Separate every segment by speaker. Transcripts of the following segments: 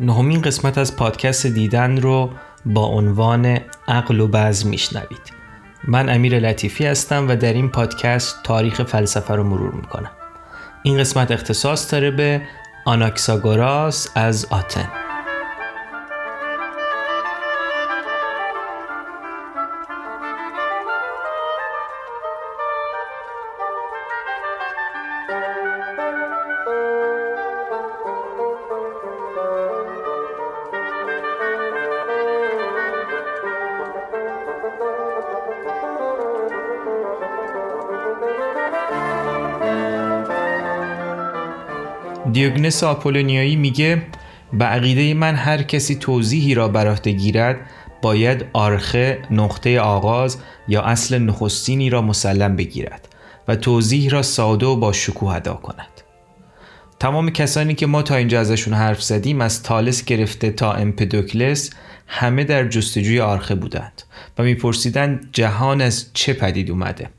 Speaker 1: نهمین قسمت از پادکست دیدن رو با عنوان عقل و بعض میشنوید. من امیر لطیفی هستم و در این پادکست تاریخ فلسفه رو مرور می‌کنم. این قسمت اختصاص داره به آناکساگوراس از آتن. دیوگنس آپولونیایی میگه به عقیده من هر کسی توضیحی را بر گیرد باید آرخه نقطه آغاز یا اصل نخستینی را مسلم بگیرد و توضیح را ساده و با شکوه ادا کند تمام کسانی که ما تا اینجا ازشون حرف زدیم از تالس گرفته تا امپدوکلس همه در جستجوی آرخه بودند و میپرسیدند جهان از چه پدید اومده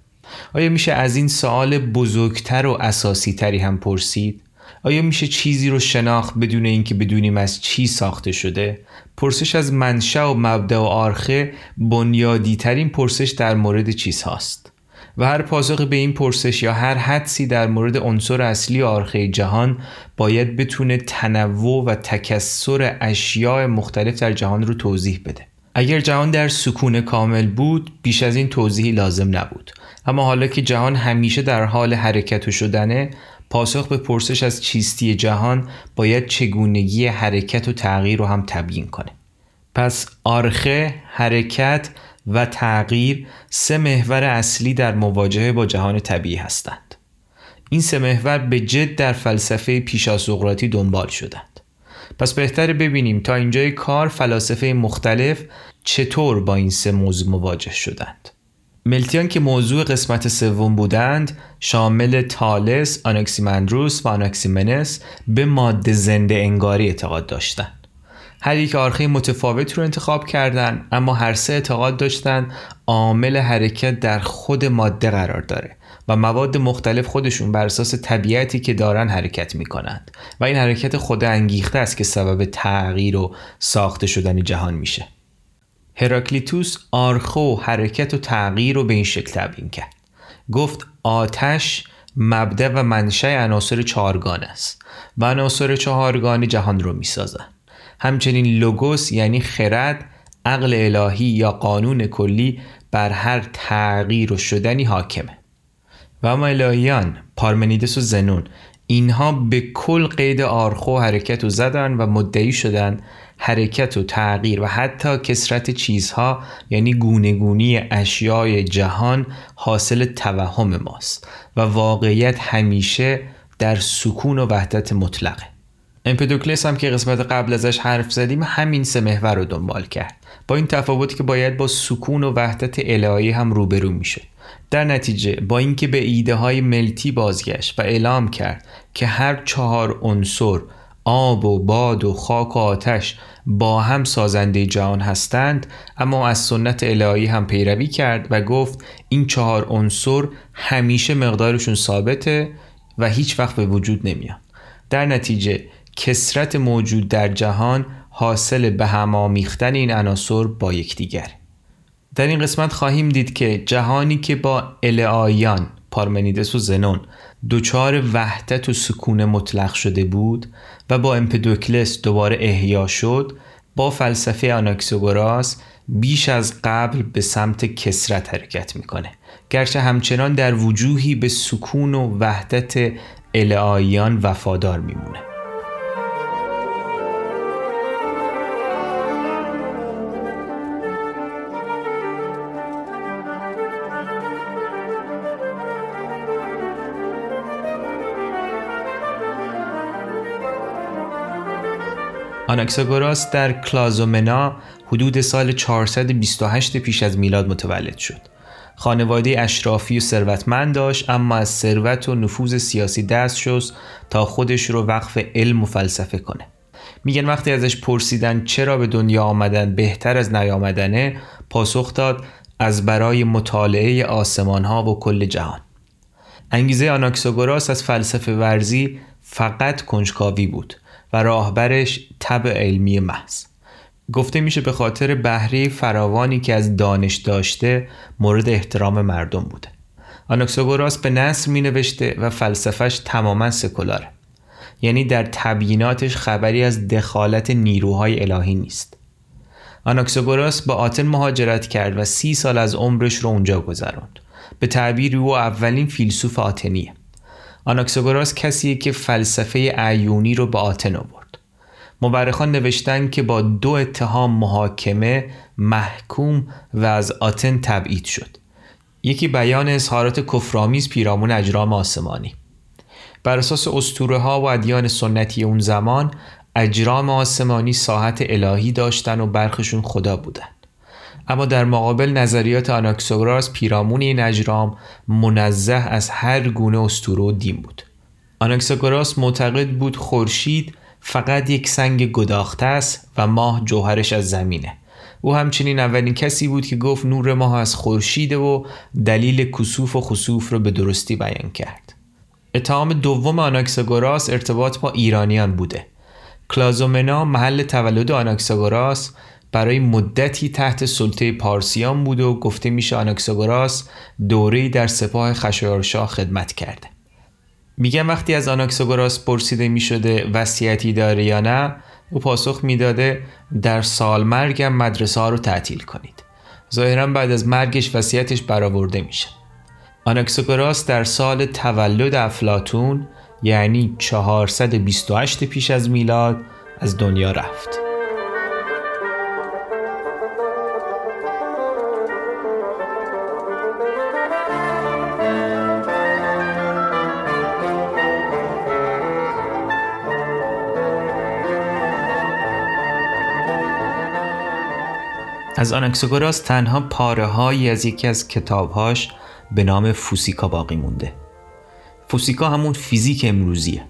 Speaker 1: آیا میشه از این سوال بزرگتر و اساسی تری هم پرسید؟ آیا میشه چیزی رو شناخت بدون اینکه بدونیم از چی ساخته شده؟ پرسش از منشأ و مبدع و آرخه بنیادی ترین پرسش در مورد چیز هاست. و هر پاسخ به این پرسش یا هر حدسی در مورد عنصر اصلی آرخه جهان باید بتونه تنوع و تکسر اشیاء مختلف در جهان رو توضیح بده. اگر جهان در سکون کامل بود بیش از این توضیحی لازم نبود اما حالا که جهان همیشه در حال حرکت و شدنه پاسخ به پرسش از چیستی جهان باید چگونگی حرکت و تغییر رو هم تبیین کنه. پس آرخه، حرکت و تغییر سه محور اصلی در مواجهه با جهان طبیعی هستند. این سه محور به جد در فلسفه پیشاسقراطی دنبال شدند. پس بهتر ببینیم تا اینجای کار فلاسفه مختلف چطور با این سه موضوع مواجه شدند. ملتیان که موضوع قسمت سوم بودند شامل تالس، آناکسیمندروس و آناکسیمنس به ماده زنده انگاری اعتقاد داشتند. هر یک آرخه متفاوت رو انتخاب کردند اما هر سه اعتقاد داشتند عامل حرکت در خود ماده قرار داره و مواد مختلف خودشون بر اساس طبیعتی که دارن حرکت می کنند و این حرکت خود انگیخته است که سبب تغییر و ساخته شدن جهان میشه. هراکلیتوس آرخو حرکت و تغییر رو به این شکل تبیین کرد. گفت آتش مبدع و منشأ عناصر چهارگانه است و عناصر چهارگانه جهان رو می‌سازن همچنین لوگوس یعنی خرد عقل الهی یا قانون کلی بر هر تغییر و شدنی حاکمه. و اما الهیان پارمنیدس و زنون اینها به کل قید آرخو حرکت و زدن و مدعی شدن حرکت و تغییر و حتی کسرت چیزها یعنی گونگونی اشیای جهان حاصل توهم ماست و واقعیت همیشه در سکون و وحدت مطلقه. امپدوکلس هم که قسمت قبل ازش حرف زدیم همین سه محور رو دنبال کرد. با این تفاوتی که باید با سکون و وحدت الهی هم روبرو میشه در نتیجه با اینکه به ایده های ملتی بازگشت و اعلام کرد که هر چهار عنصر آب و باد و خاک و آتش با هم سازنده جهان هستند اما از سنت الهی هم پیروی کرد و گفت این چهار عنصر همیشه مقدارشون ثابته و هیچ وقت به وجود نمیاد در نتیجه کسرت موجود در جهان حاصل به هم آمیختن این عناصر با یکدیگر. در این قسمت خواهیم دید که جهانی که با الهایان پارمنیدس و زنون دچار وحدت و سکون مطلق شده بود و با امپدوکلس دوباره احیا شد با فلسفه آناکسوگوراس بیش از قبل به سمت کسرت حرکت می‌کنه. گرچه همچنان در وجوهی به سکون و وحدت الهاییان وفادار میمونه. آناکساگوراس در کلازومنا حدود سال 428 پیش از میلاد متولد شد. خانواده اشرافی و ثروتمند داشت اما از ثروت و نفوذ سیاسی دست شست تا خودش رو وقف علم و فلسفه کنه. میگن وقتی ازش پرسیدن چرا به دنیا آمدن بهتر از نیامدنه پاسخ داد از برای مطالعه آسمان ها و کل جهان. انگیزه آناکساگوراس از فلسفه ورزی فقط کنجکاوی بود و راهبرش تب علمی محض. گفته میشه به خاطر بهره فراوانی که از دانش داشته مورد احترام مردم بوده. آناکساگوراس به نصر می نوشته و فلسفش تماما سکولاره. یعنی در تبییناتش خبری از دخالت نیروهای الهی نیست. آناکساگوراس با آتن مهاجرت کرد و سی سال از عمرش رو اونجا گذراند به تعبیر او اولین فیلسوف آتنیه. آناکساگوراس کسیه که فلسفه عیونی رو به آتن آورد. مورخان نوشتن که با دو اتهام محاکمه محکوم و از آتن تبعید شد. یکی بیان اظهارات کفرآمیز پیرامون اجرام آسمانی. بر اساس اسطوره ها و ادیان سنتی اون زمان اجرام آسمانی ساحت الهی داشتن و برخشون خدا بودن. اما در مقابل نظریات آناکسوگراس پیرامون این اجرام منزه از هر گونه اسطوره و دین بود. آناکسوگراس معتقد بود خورشید فقط یک سنگ گداخته است و ماه جوهرش از زمینه. او همچنین اولین کسی بود که گفت نور ماه از خورشید و دلیل کسوف و خسوف را به درستی بیان کرد. اتهام دوم آناکساگوراس ارتباط با ایرانیان بوده. کلازومنا محل تولد آناکساگوراس برای مدتی تحت سلطه پارسیان بود و گفته میشه آناکساگوراس دوره‌ای در سپاه خشایارشاه خدمت کرده. میگن وقتی از آناکساگوراس پرسیده می‌شده وصیتی داره یا نه او پاسخ می‌داده در سال مرگم مدرسه ها رو تعطیل کنید. ظاهرا بعد از مرگش وصیتش برآورده میشه. آناکساگوراس در سال تولد افلاتون یعنی 428 پیش از میلاد از دنیا رفت. از آناکساگوراس تنها پاره هایی از یکی از کتابهاش به نام فوسیکا باقی مونده. فوسیکا همون فیزیک امروزیه.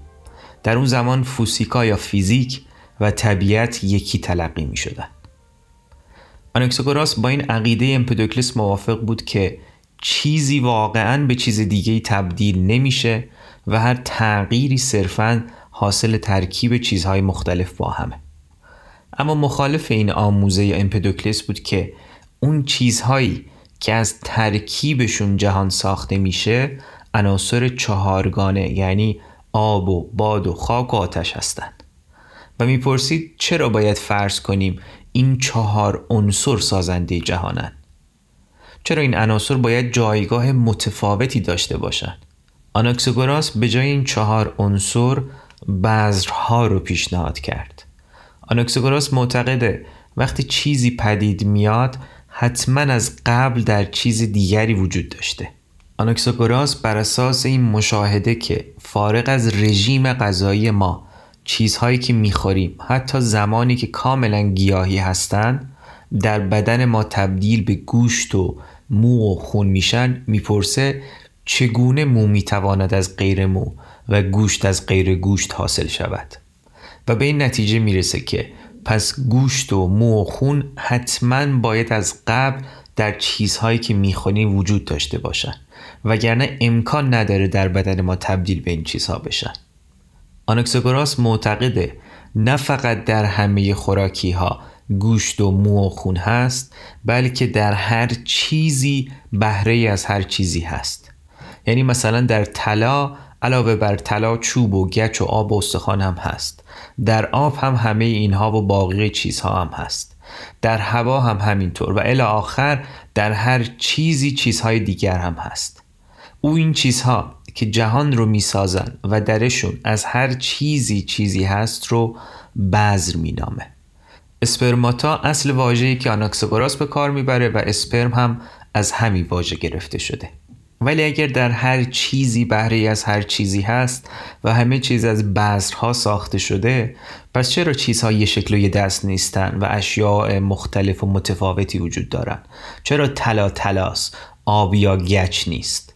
Speaker 1: در اون زمان فوسیکا یا فیزیک و طبیعت یکی تلقی می شدن آناکساگوراس با این عقیده امپدوکلس موافق بود که چیزی واقعا به چیز دیگه تبدیل نمیشه و هر تغییری صرفا حاصل ترکیب چیزهای مختلف با همه. اما مخالف این آموزه امپدوکلس بود که اون چیزهایی که از ترکیبشون جهان ساخته میشه عناصر چهارگانه یعنی آب و باد و خاک و آتش هستند و می‌پرسید چرا باید فرض کنیم این چهار عنصر سازنده جهانند چرا این عناصر باید جایگاه متفاوتی داشته باشند آناکسگوراس به جای این چهار عنصر بذرها رو پیشنهاد کرد. آناکسگوراس معتقده وقتی چیزی پدید میاد حتما از قبل در چیز دیگری وجود داشته. آناکسگوراس بر اساس این مشاهده که فارغ از رژیم غذایی ما چیزهایی که می‌خوریم حتی زمانی که کاملا گیاهی هستند در بدن ما تبدیل به گوشت و مو و خون میشن می‌پرسه چگونه مو می‌تواند از غیر مو و گوشت از غیر گوشت حاصل شود. و به این نتیجه می‌رسه که پس گوشت و مو و خون حتما باید از قبل در چیزهایی که می‌خوریم وجود داشته باشن وگرنه امکان نداره در بدن ما تبدیل به این چیزها بشن. آنکسگوراس معتقده نه فقط در همه خوراکی ها گوشت و مو و خون هست بلکه در هر چیزی بهره از هر چیزی هست. یعنی مثلا در طلا علاوه بر طلا چوب و گچ و آب و استخوان هم هست. در آب هم همه اینها و باقی چیزها هم هست. در هوا هم همینطور و الی آخر در هر چیزی چیزهای دیگر هم هست. او این چیزها که جهان رو می‌سازن و درشون از هر چیزی چیزی هست رو بذر مینامه. اسپرماتا اصل واژه‌ای که آناکسگوراس به کار می‌بره و اسپرم هم از همین واژه گرفته شده. ولی اگر در هر چیزی بهره از هر چیزی هست و همه چیز از بذرها ساخته شده پس چرا چیزها یه شکل و یه دست نیستن و اشیاء مختلف و متفاوتی وجود دارن؟ چرا طلا تلاس آب یا گچ نیست؟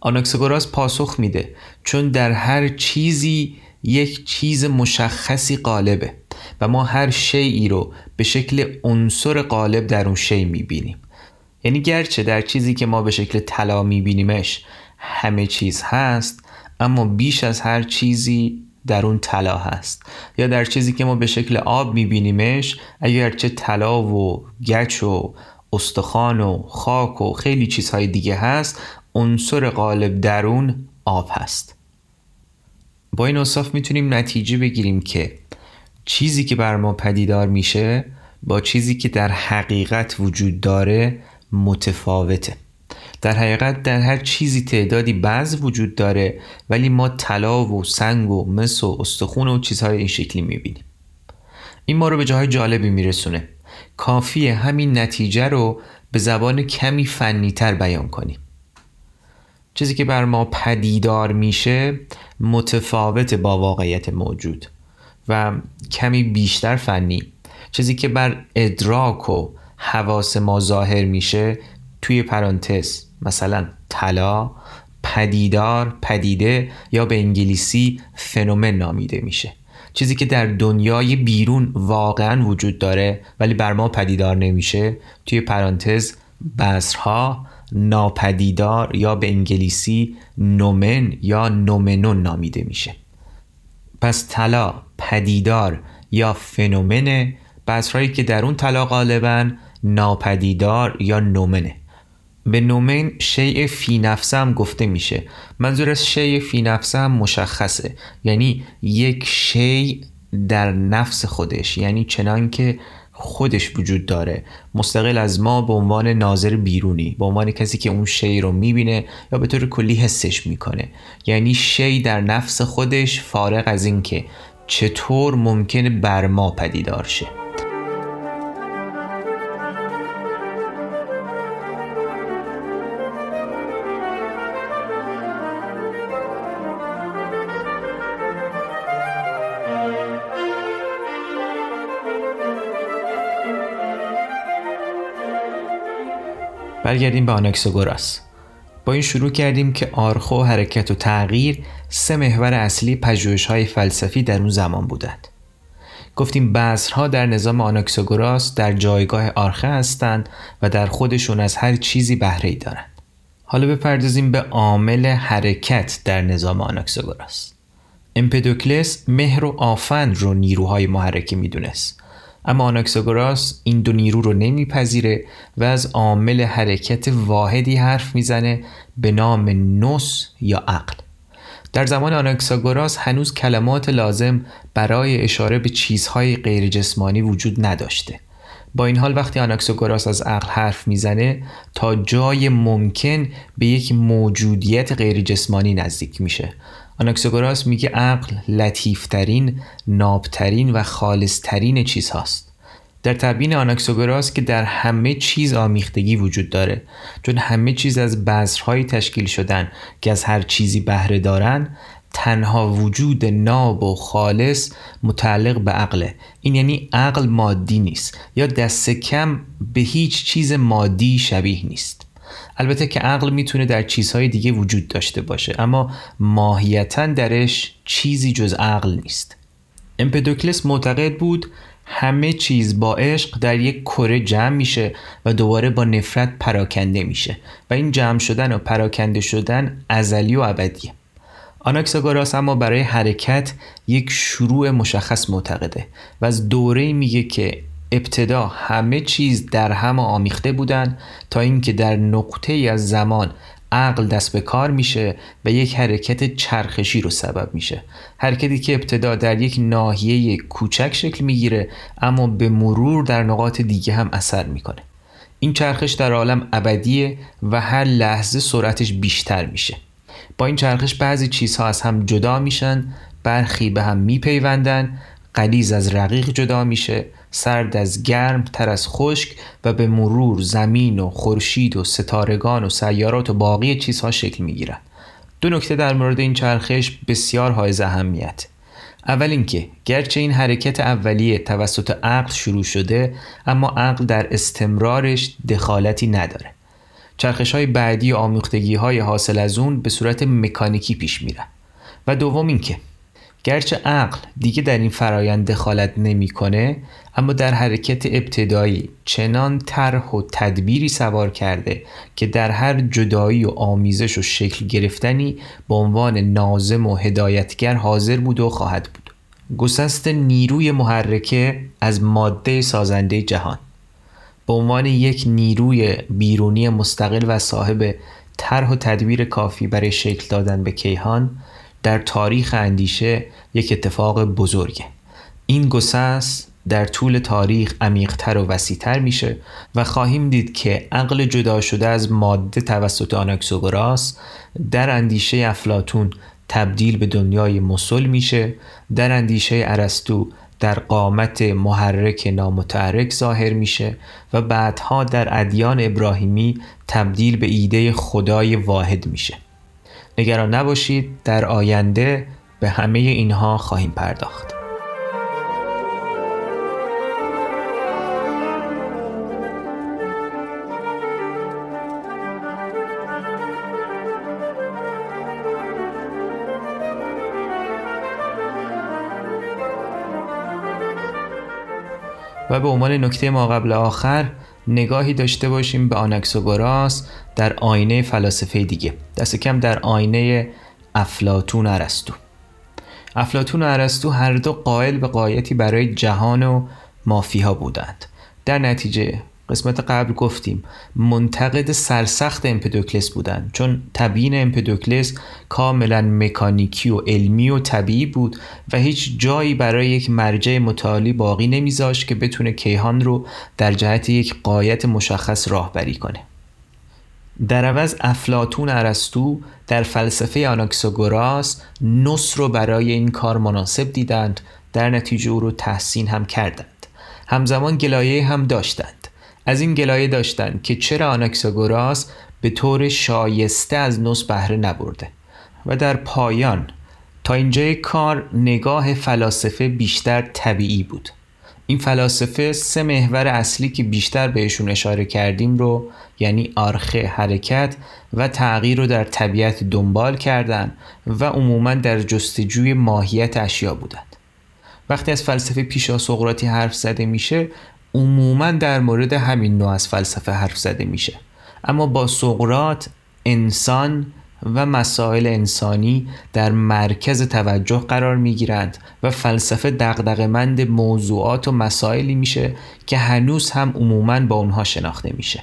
Speaker 1: آناکسگوراس پاسخ میده چون در هر چیزی یک چیز مشخصی قالبه و ما هر شیعی رو به شکل عنصر قالب در اون شی می‌بینیم. یعنی گرچه در چیزی که ما به شکل طلا میبینیمش همه چیز هست اما بیش از هر چیزی در اون طلا هست. یا در چیزی که ما به شکل آب میبینیمش اگرچه طلا و گچ و استخوان و خاک و خیلی چیزهای دیگه هست عنصر غالب درون آب هست. با این اصاف می‌تونیم نتیجه بگیریم که چیزی که بر ما پدیدار میشه با چیزی که در حقیقت وجود داره متفاوته. در حقیقت در هر چیزی تعدادی بعض وجود داره ولی ما طلا و سنگ و مس و استخون و چیزهای این شکلی می‌بینیم. این ما رو به جاهای جالبی میرسونه. کافیه همین نتیجه رو به زبان کمی فنیتر بیان کنیم. چیزی که بر ما پدیدار میشه متفاوت با واقعیت موجود و کمی بیشتر فنی. چیزی که بر ادراک و حواس ما ظاهر میشه توی پرانتز مثلا طلا پدیدار پدیده یا به انگلیسی فنومن نامیده میشه. چیزی که در دنیای بیرون واقعا وجود داره ولی بر ما پدیدار نمیشه توی پرانتز بذرها ناپدیدار یا به انگلیسی نومن یا نومنون نامیده میشه. پس طلا پدیدار یا فنومنه بذرهایی که در اون طلا غالبا ناپدیدار یا نومنه. به نومن شیء فی نفسه هم گفته میشه. منظور از شیء فی نفسه هم مشخصه. یعنی یک شیء در نفس خودش. یعنی چنان که خودش وجود داره. مستقل از ما به عنوان ناظر بیرونی. به عنوان کسی که اون شی رو می‌بینه یا به طور کلی حسش می‌کنه. یعنی شی در نفس خودش فارغ از اینکه چطور ممکنه بر ما پدیدار شه. برگردیم به آناکساگوراس با این شروع کردیم که آرخو حرکت و تغییر سه محور اصلی پژوهش های فلسفی در اون زمان بودند. گفتیم بذرها در نظام آناکساگوراس در جایگاه آرخه هستند و در خودشون از هر چیزی بهره ای دارند. حالا بپردازیم به عامل حرکت در نظام آناکساگوراس امپدوکلس مهر و آفند رو نیروهای محرکه می‌دونست. اما آناکساگوراس این دو نیرو رو نمیپذیره و از عامل حرکت واحدی حرف می‌زنه به نام نوس یا عقل. در زمان آناکساگوراس هنوز کلمات لازم برای اشاره به چیزهای غیر جسمانی وجود نداشته. با این حال وقتی آناکساگوراس از عقل حرف می‌زنه تا جای ممکن به یک موجودیت غیر جسمانی نزدیک میشه. آناکساگوراس میگه عقل لطیفترین، نابترین و خالصترین چیز هاست. در تبیین آناکساگوراس که در همه چیز آمیختگی وجود داره چون همه چیز از بذرهایی تشکیل شدن که از هر چیزی بهره دارن تنها وجود ناب و خالص متعلق به عقله این یعنی عقل مادی نیست یا دست کم به هیچ چیز مادی شبیه نیست البته که عقل می‌تونه در چیزهای دیگه وجود داشته باشه اما ماهیتا درش چیزی جز عقل نیست. امپدوکلس معتقد بود همه چیز با عشق در یک کره جمع میشه و دوباره با نفرت پراکنده میشه و این جمع شدن و پراکنده شدن ازلی و ابدیه. آناکساگوراس اما برای حرکت یک شروع مشخص معتقده و از دوره میگه که ابتدا همه چیز در هم آمیخته بودند تا اینکه در نقطه از زمان عقل دست به کار میشه و یک حرکت چرخشی رو سبب میشه. حرکتی که ابتدا در یک ناحیه کوچک شکل می‌گیره اما به مرور در نقاط دیگه هم اثر می‌کنه. این چرخش در عالم ابدیه و هر لحظه سرعتش بیشتر میشه. با این چرخش بعضی چیزها از هم جدا میشن برخی به هم میپیوندن قلیز از رقیق جدا میشه سرد از گرم تر از خشک و به مرور زمین و خورشید و ستارگان و سیارات و باقی چیزها شکل می‌گیرند دو نکته در مورد این چرخش بسیار حائز اهمیت. اول اینکه گرچه این حرکت اولیه توسط عقل شروع شده اما عقل در استمرارش دخالتی نداره. چرخش های بعدی و آمیختگی های حاصل از اون به صورت مکانیکی پیش میره و دوم اینکه گرچه عقل دیگه در این فرایند دخالت نمی‌کنه اما در حرکت ابتدایی چنان طرح و تدبیری سوار کرده که در هر جدایی و آمیزش و شکل گرفتنی به عنوان نازم و هدایتگر حاضر بود و خواهد بود. گسست نیروی محرکه از ماده سازنده جهان. به عنوان یک نیروی بیرونی مستقل و صاحب طرح و تدبیر کافی برای شکل دادن به کیهان در تاریخ اندیشه یک اتفاق بزرگه. این گسست در طول تاریخ عمیقتر و وسیعتر میشه و خواهیم دید که عقل جدا شده از ماده توسط آناکسوگوراس در اندیشه افلاتون تبدیل به دنیای مسل میشه در اندیشه ارسطو در قامت محرک نامتحرک ظاهر میشه و بعدها در ادیان ابراهیمی تبدیل به ایده خدای واحد میشه. نگران نباشید. در آینده به همه اینها خواهیم پرداخت. و به عنوان نکته ما قبل آخر نگاهی داشته باشیم به آنکسوگوراس در آینه فلاسفه دیگه. دست کم در آینه افلاتون ارسطو. افلاتون و ارسطو هر دو قائل به قایتی برای جهان و مافیها بودند. در نتیجه قسمت قبل گفتیم منتقد سرسخت امپدوکلس بودند چون تبیین امپدوکلس کاملا مکانیکی و علمی و طبیعی بود و هیچ جایی برای یک مرجع متعالی باقی نمیذاشت که بتونه کیهان رو در جهت یک قایت مشخص راهبری کنه. در عوض افلاتون ارسطو در فلسفه آناکسوگوراس نص رو برای این کار مناسب دیدند در نتیجه او رو تحسین هم کردند. همزمان گلایه هم داشتند. از این گلایه داشتند که چرا آناکساگوراس به طور شایسته از نوس بهره نبرده و در پایان تا اینجای کار نگاه فلاسفه بیشتر طبیعی بود. این فلاسفه سه محور اصلی که بیشتر بهشون اشاره کردیم رو یعنی آرخه حرکت و تغییر رو در طبیعت دنبال کردند و عموما در جستجوی ماهیت اشیا بودند وقتی از فلسفه پیشا سقراطی حرف زده میشه عموما در مورد همین نوع از فلسفه حرف زده میشه. اما با سقرات انسان و مسائل انسانی در مرکز توجه قرار می گیرند و فلسفه دقدقمند موضوعات و مسائلی میشه که هنوز هم عموما با اونها شناخته میشه.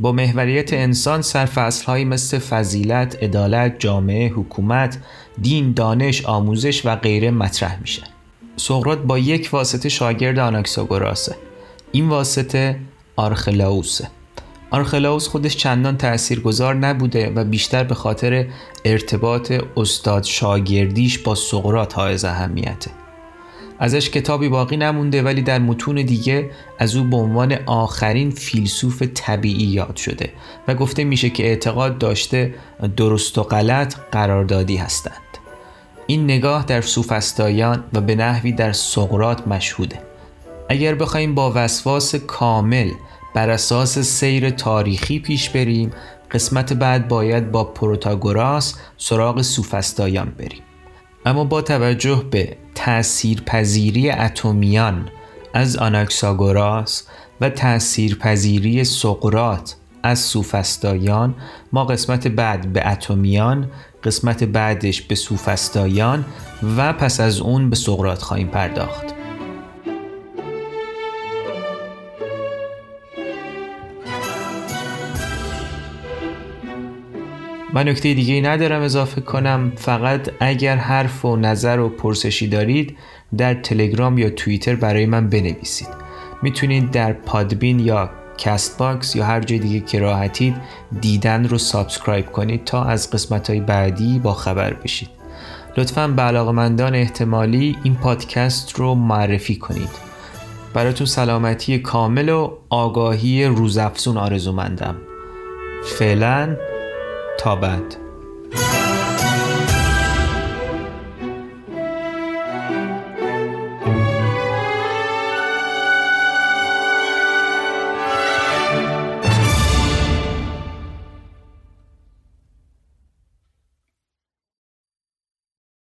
Speaker 1: با محوریت انسان سرفصلهایی مثل فضیلت، عدالت، جامعه، حکومت، دین، دانش، آموزش و غیره مطرح میشه. سقراط با یک واسطه شاگرد آناکساگوراسه. این واسطه آرخلاوسه آرخلاوس خودش چندان تاثیرگذار نبوده و بیشتر به خاطر ارتباط استاد شاگردیش با سقرات حائز اهمیته. ازش کتابی باقی نمونده ولی در متون دیگه از او به عنوان آخرین فیلسوف طبیعی یاد شده و گفته میشه که اعتقاد داشته درست و غلط قراردادی هستند. این نگاه در سوفستایان و به نحوی در سقرات مشهوده. اگر بخوایم با وسواس کامل بر اساس سیر تاریخی پیش بریم قسمت بعد باید با پروتاگوراس سراغ سوفستایان بریم. اما با توجه به تاثیرپذیری اتمیان از آناکساگوراس و تاثیرپذیری سقرات از سوفستایان ما قسمت بعد به اتمیان قسمت بعدش به سوفستایان و پس از اون به سقرات خواهیم پرداخت. من نکته دیگه ندارم اضافه کنم. فقط اگر حرف و نظر و پرسشی دارید در تلگرام یا توییتر برای من بنویسید. می‌تونید در پادبین یا کست باکس یا هر جای دیگه که راحتید دیدن رو subscribe کنید تا از قسمت های بعدی با خبر بشید. لطفا به علاقمندان احتمالی این پادکست رو معرفی کنید. براتون سلامتی کامل و آگاهی روزافزون آرزومندم. فعلا تا بعد